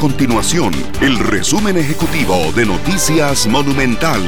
continuación el resumen ejecutivo de Noticias Monumental.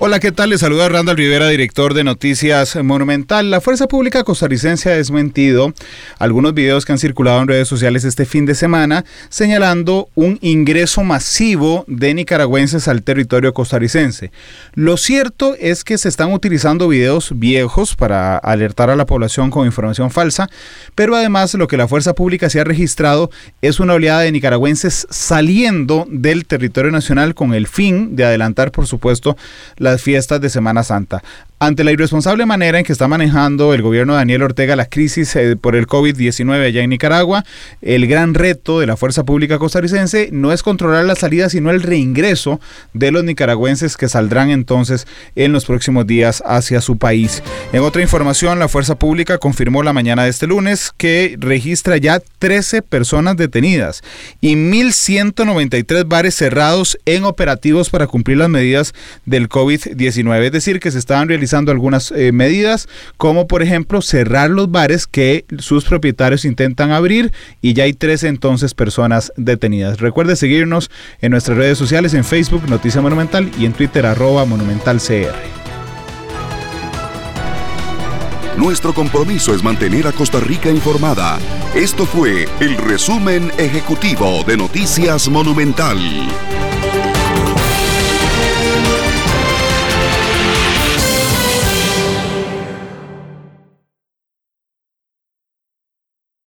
Hola, ¿qué tal? Les saluda Randall Rivera, director de Noticias Monumental. La Fuerza Pública costarricense ha desmentido algunos videos que han circulado en redes sociales este fin de semana señalando un ingreso masivo de nicaragüenses al territorio costarricense. Lo cierto es que se están utilizando videos viejos para alertar a la población con información falsa, pero además lo que la Fuerza Pública se ha registrado es una oleada de nicaragüenses saliendo del territorio nacional con el fin de adelantar, por supuesto, la fiestas de Semana Santa. Ante la irresponsable manera en que está manejando el gobierno de Daniel Ortega la crisis eh, por el COVID-19 allá en Nicaragua, el gran reto de la fuerza pública costarricense no es controlar la salida, sino el reingreso de los nicaragüenses que saldrán entonces en los próximos días hacia su país. En otra información, la fuerza pública confirmó la mañana de este lunes que registra ya 13 personas detenidas y 1.193 bares cerrados en operativos para cumplir las medidas del COVID-19, es decir, que se estaban realizando algunas eh, medidas, como por ejemplo cerrar los bares que sus propietarios intentan abrir y ya hay tres entonces personas detenidas. Recuerde seguirnos en nuestras redes sociales, en Facebook Noticia Monumental y en Twitter arroba monumentalcr. Nuestro compromiso es mantener a Costa Rica informada. Esto fue el resumen ejecutivo de Noticias Monumental.